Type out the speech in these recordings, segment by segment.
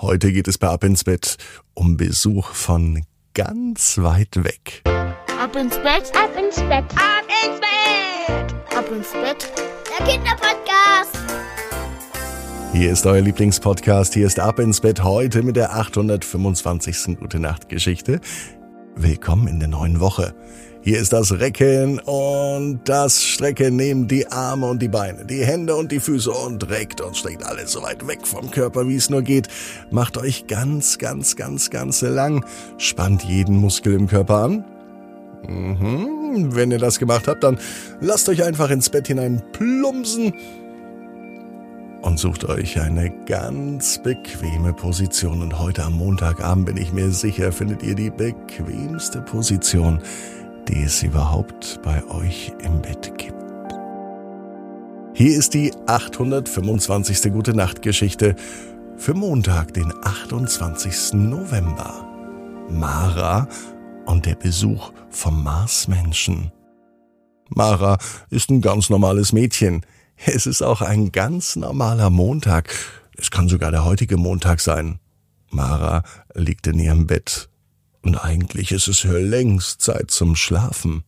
Heute geht es bei Ab ins Bett um Besuch von ganz weit weg. Ab ins Bett, Ab ins Bett, ab ins Bett, ab ins Bett. der Kinderpodcast. Hier ist euer Lieblingspodcast. Hier ist Ab ins Bett heute mit der 825. Gute Nacht Geschichte. Willkommen in der neuen Woche. Hier ist das Recken und das Strecken. Nehmt die Arme und die Beine, die Hände und die Füße und reckt und streckt alles so weit weg vom Körper, wie es nur geht. Macht euch ganz, ganz, ganz, ganz lang. Spannt jeden Muskel im Körper an. Mhm. Wenn ihr das gemacht habt, dann lasst euch einfach ins Bett hinein plumpsen und sucht euch eine ganz bequeme Position. Und heute am Montagabend bin ich mir sicher, findet ihr die bequemste Position, die es überhaupt bei euch im Bett gibt. Hier ist die 825. Gute Nacht Geschichte für Montag, den 28. November. Mara und der Besuch vom Marsmenschen. Mara ist ein ganz normales Mädchen. Es ist auch ein ganz normaler Montag. Es kann sogar der heutige Montag sein. Mara liegt in ihrem Bett. Und eigentlich ist es längst Zeit zum Schlafen.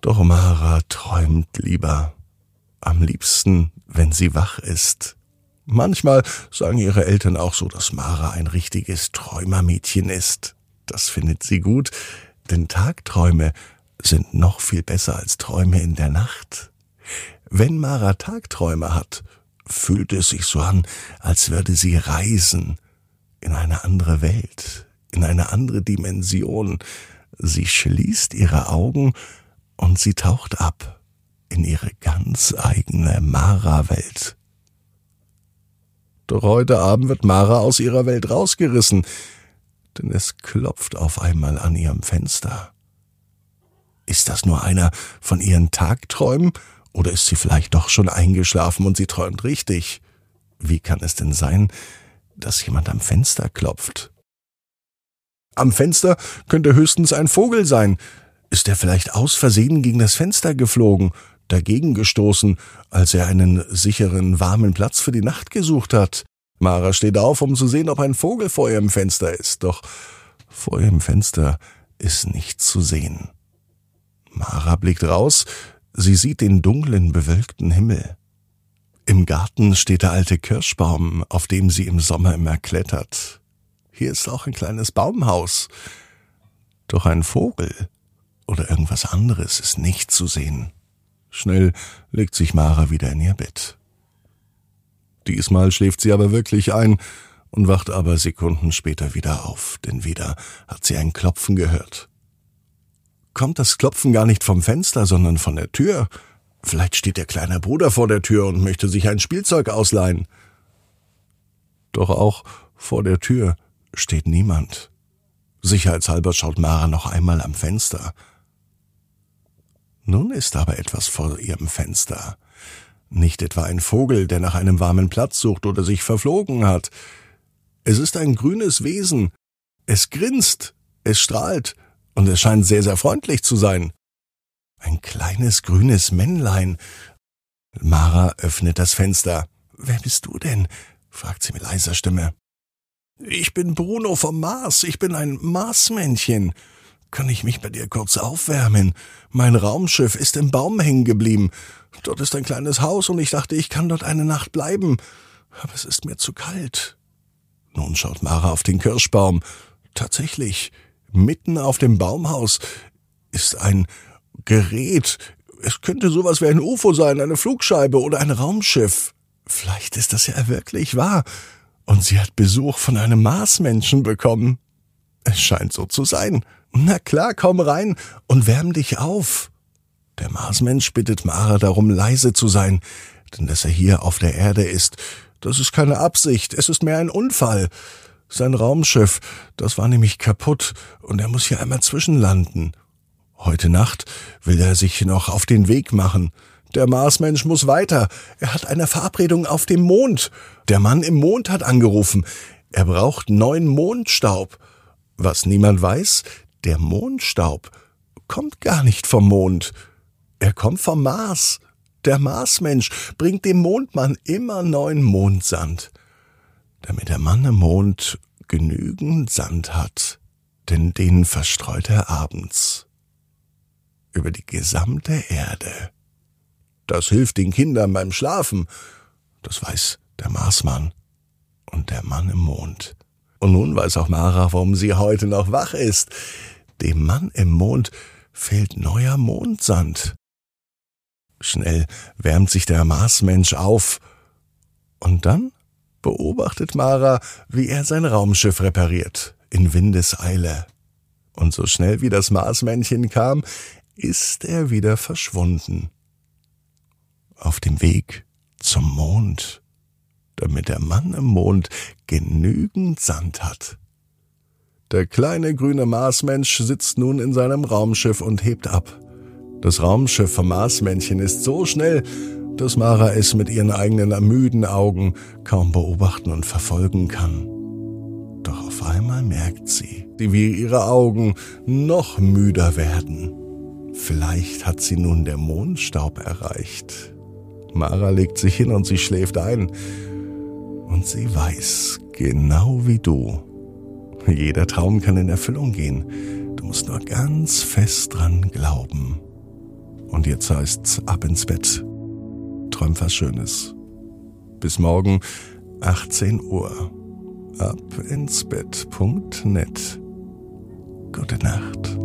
Doch Mara träumt lieber. Am liebsten, wenn sie wach ist. Manchmal sagen ihre Eltern auch so, dass Mara ein richtiges Träumermädchen ist. Das findet sie gut, denn Tagträume sind noch viel besser als Träume in der Nacht. Wenn Mara Tagträume hat, fühlt es sich so an, als würde sie reisen in eine andere Welt, in eine andere Dimension. Sie schließt ihre Augen und sie taucht ab in ihre ganz eigene Mara-Welt. Doch heute Abend wird Mara aus ihrer Welt rausgerissen, denn es klopft auf einmal an ihrem Fenster. Ist das nur einer von ihren Tagträumen oder ist sie vielleicht doch schon eingeschlafen und sie träumt richtig? Wie kann es denn sein, dass jemand am Fenster klopft? Am Fenster könnte höchstens ein Vogel sein. Ist er vielleicht aus Versehen gegen das Fenster geflogen, dagegen gestoßen, als er einen sicheren, warmen Platz für die Nacht gesucht hat? Mara steht auf, um zu sehen, ob ein Vogel vor ihrem Fenster ist, doch vor ihrem Fenster ist nichts zu sehen. Mara blickt raus, sie sieht den dunklen, bewölkten Himmel. Im Garten steht der alte Kirschbaum, auf dem sie im Sommer immer klettert. Hier ist auch ein kleines Baumhaus. Doch ein Vogel oder irgendwas anderes ist nicht zu sehen. Schnell legt sich Mara wieder in ihr Bett. Diesmal schläft sie aber wirklich ein und wacht aber Sekunden später wieder auf, denn wieder hat sie ein Klopfen gehört. Kommt das Klopfen gar nicht vom Fenster, sondern von der Tür? Vielleicht steht der kleine Bruder vor der Tür und möchte sich ein Spielzeug ausleihen. Doch auch vor der Tür steht niemand. Sicherheitshalber schaut Mara noch einmal am Fenster. Nun ist aber etwas vor ihrem Fenster. Nicht etwa ein Vogel, der nach einem warmen Platz sucht oder sich verflogen hat. Es ist ein grünes Wesen. Es grinst, es strahlt und es scheint sehr, sehr freundlich zu sein. Ein kleines grünes Männlein. Mara öffnet das Fenster. Wer bist du denn? fragt sie mit leiser Stimme. Ich bin Bruno vom Mars. Ich bin ein Marsmännchen. Kann ich mich bei dir kurz aufwärmen? Mein Raumschiff ist im Baum hängen geblieben. Dort ist ein kleines Haus und ich dachte, ich kann dort eine Nacht bleiben. Aber es ist mir zu kalt. Nun schaut Mara auf den Kirschbaum. Tatsächlich, mitten auf dem Baumhaus ist ein Gerät. Es könnte sowas wie ein UFO sein, eine Flugscheibe oder ein Raumschiff. Vielleicht ist das ja wirklich wahr. Und sie hat Besuch von einem Marsmenschen bekommen. Es scheint so zu sein. Na klar, komm rein und wärm dich auf. Der Marsmensch bittet Mara darum, leise zu sein, denn dass er hier auf der Erde ist, das ist keine Absicht, es ist mehr ein Unfall. Sein Raumschiff, das war nämlich kaputt und er muss hier einmal zwischenlanden. Heute Nacht will er sich noch auf den Weg machen. Der Marsmensch muss weiter. Er hat eine Verabredung auf dem Mond. Der Mann im Mond hat angerufen. Er braucht neuen Mondstaub. Was niemand weiß, der Mondstaub kommt gar nicht vom Mond. Er kommt vom Mars. Der Marsmensch bringt dem Mondmann immer neuen Mondsand. Damit der Mann im Mond genügend Sand hat, denn den verstreut er abends über die gesamte Erde. Das hilft den Kindern beim Schlafen, das weiß der Marsmann und der Mann im Mond. Und nun weiß auch Mara, warum sie heute noch wach ist. Dem Mann im Mond fehlt neuer Mondsand. Schnell wärmt sich der Marsmensch auf. Und dann beobachtet Mara, wie er sein Raumschiff repariert, in Windeseile. Und so schnell wie das Marsmännchen kam, ist er wieder verschwunden. Auf dem Weg zum Mond, damit der Mann im Mond genügend Sand hat. Der kleine grüne Marsmensch sitzt nun in seinem Raumschiff und hebt ab. Das Raumschiff vom Marsmännchen ist so schnell, dass Mara es mit ihren eigenen ermüden Augen kaum beobachten und verfolgen kann. Doch auf einmal merkt sie, wie ihre Augen noch müder werden. Vielleicht hat sie nun der Mondstaub erreicht. Mara legt sich hin und sie schläft ein. Und sie weiß, genau wie du, jeder Traum kann in Erfüllung gehen. Du musst nur ganz fest dran glauben. Und jetzt heißt's ab ins Bett. Träum was Schönes. Bis morgen, 18 Uhr. Ab ins Bett.net. Gute Nacht.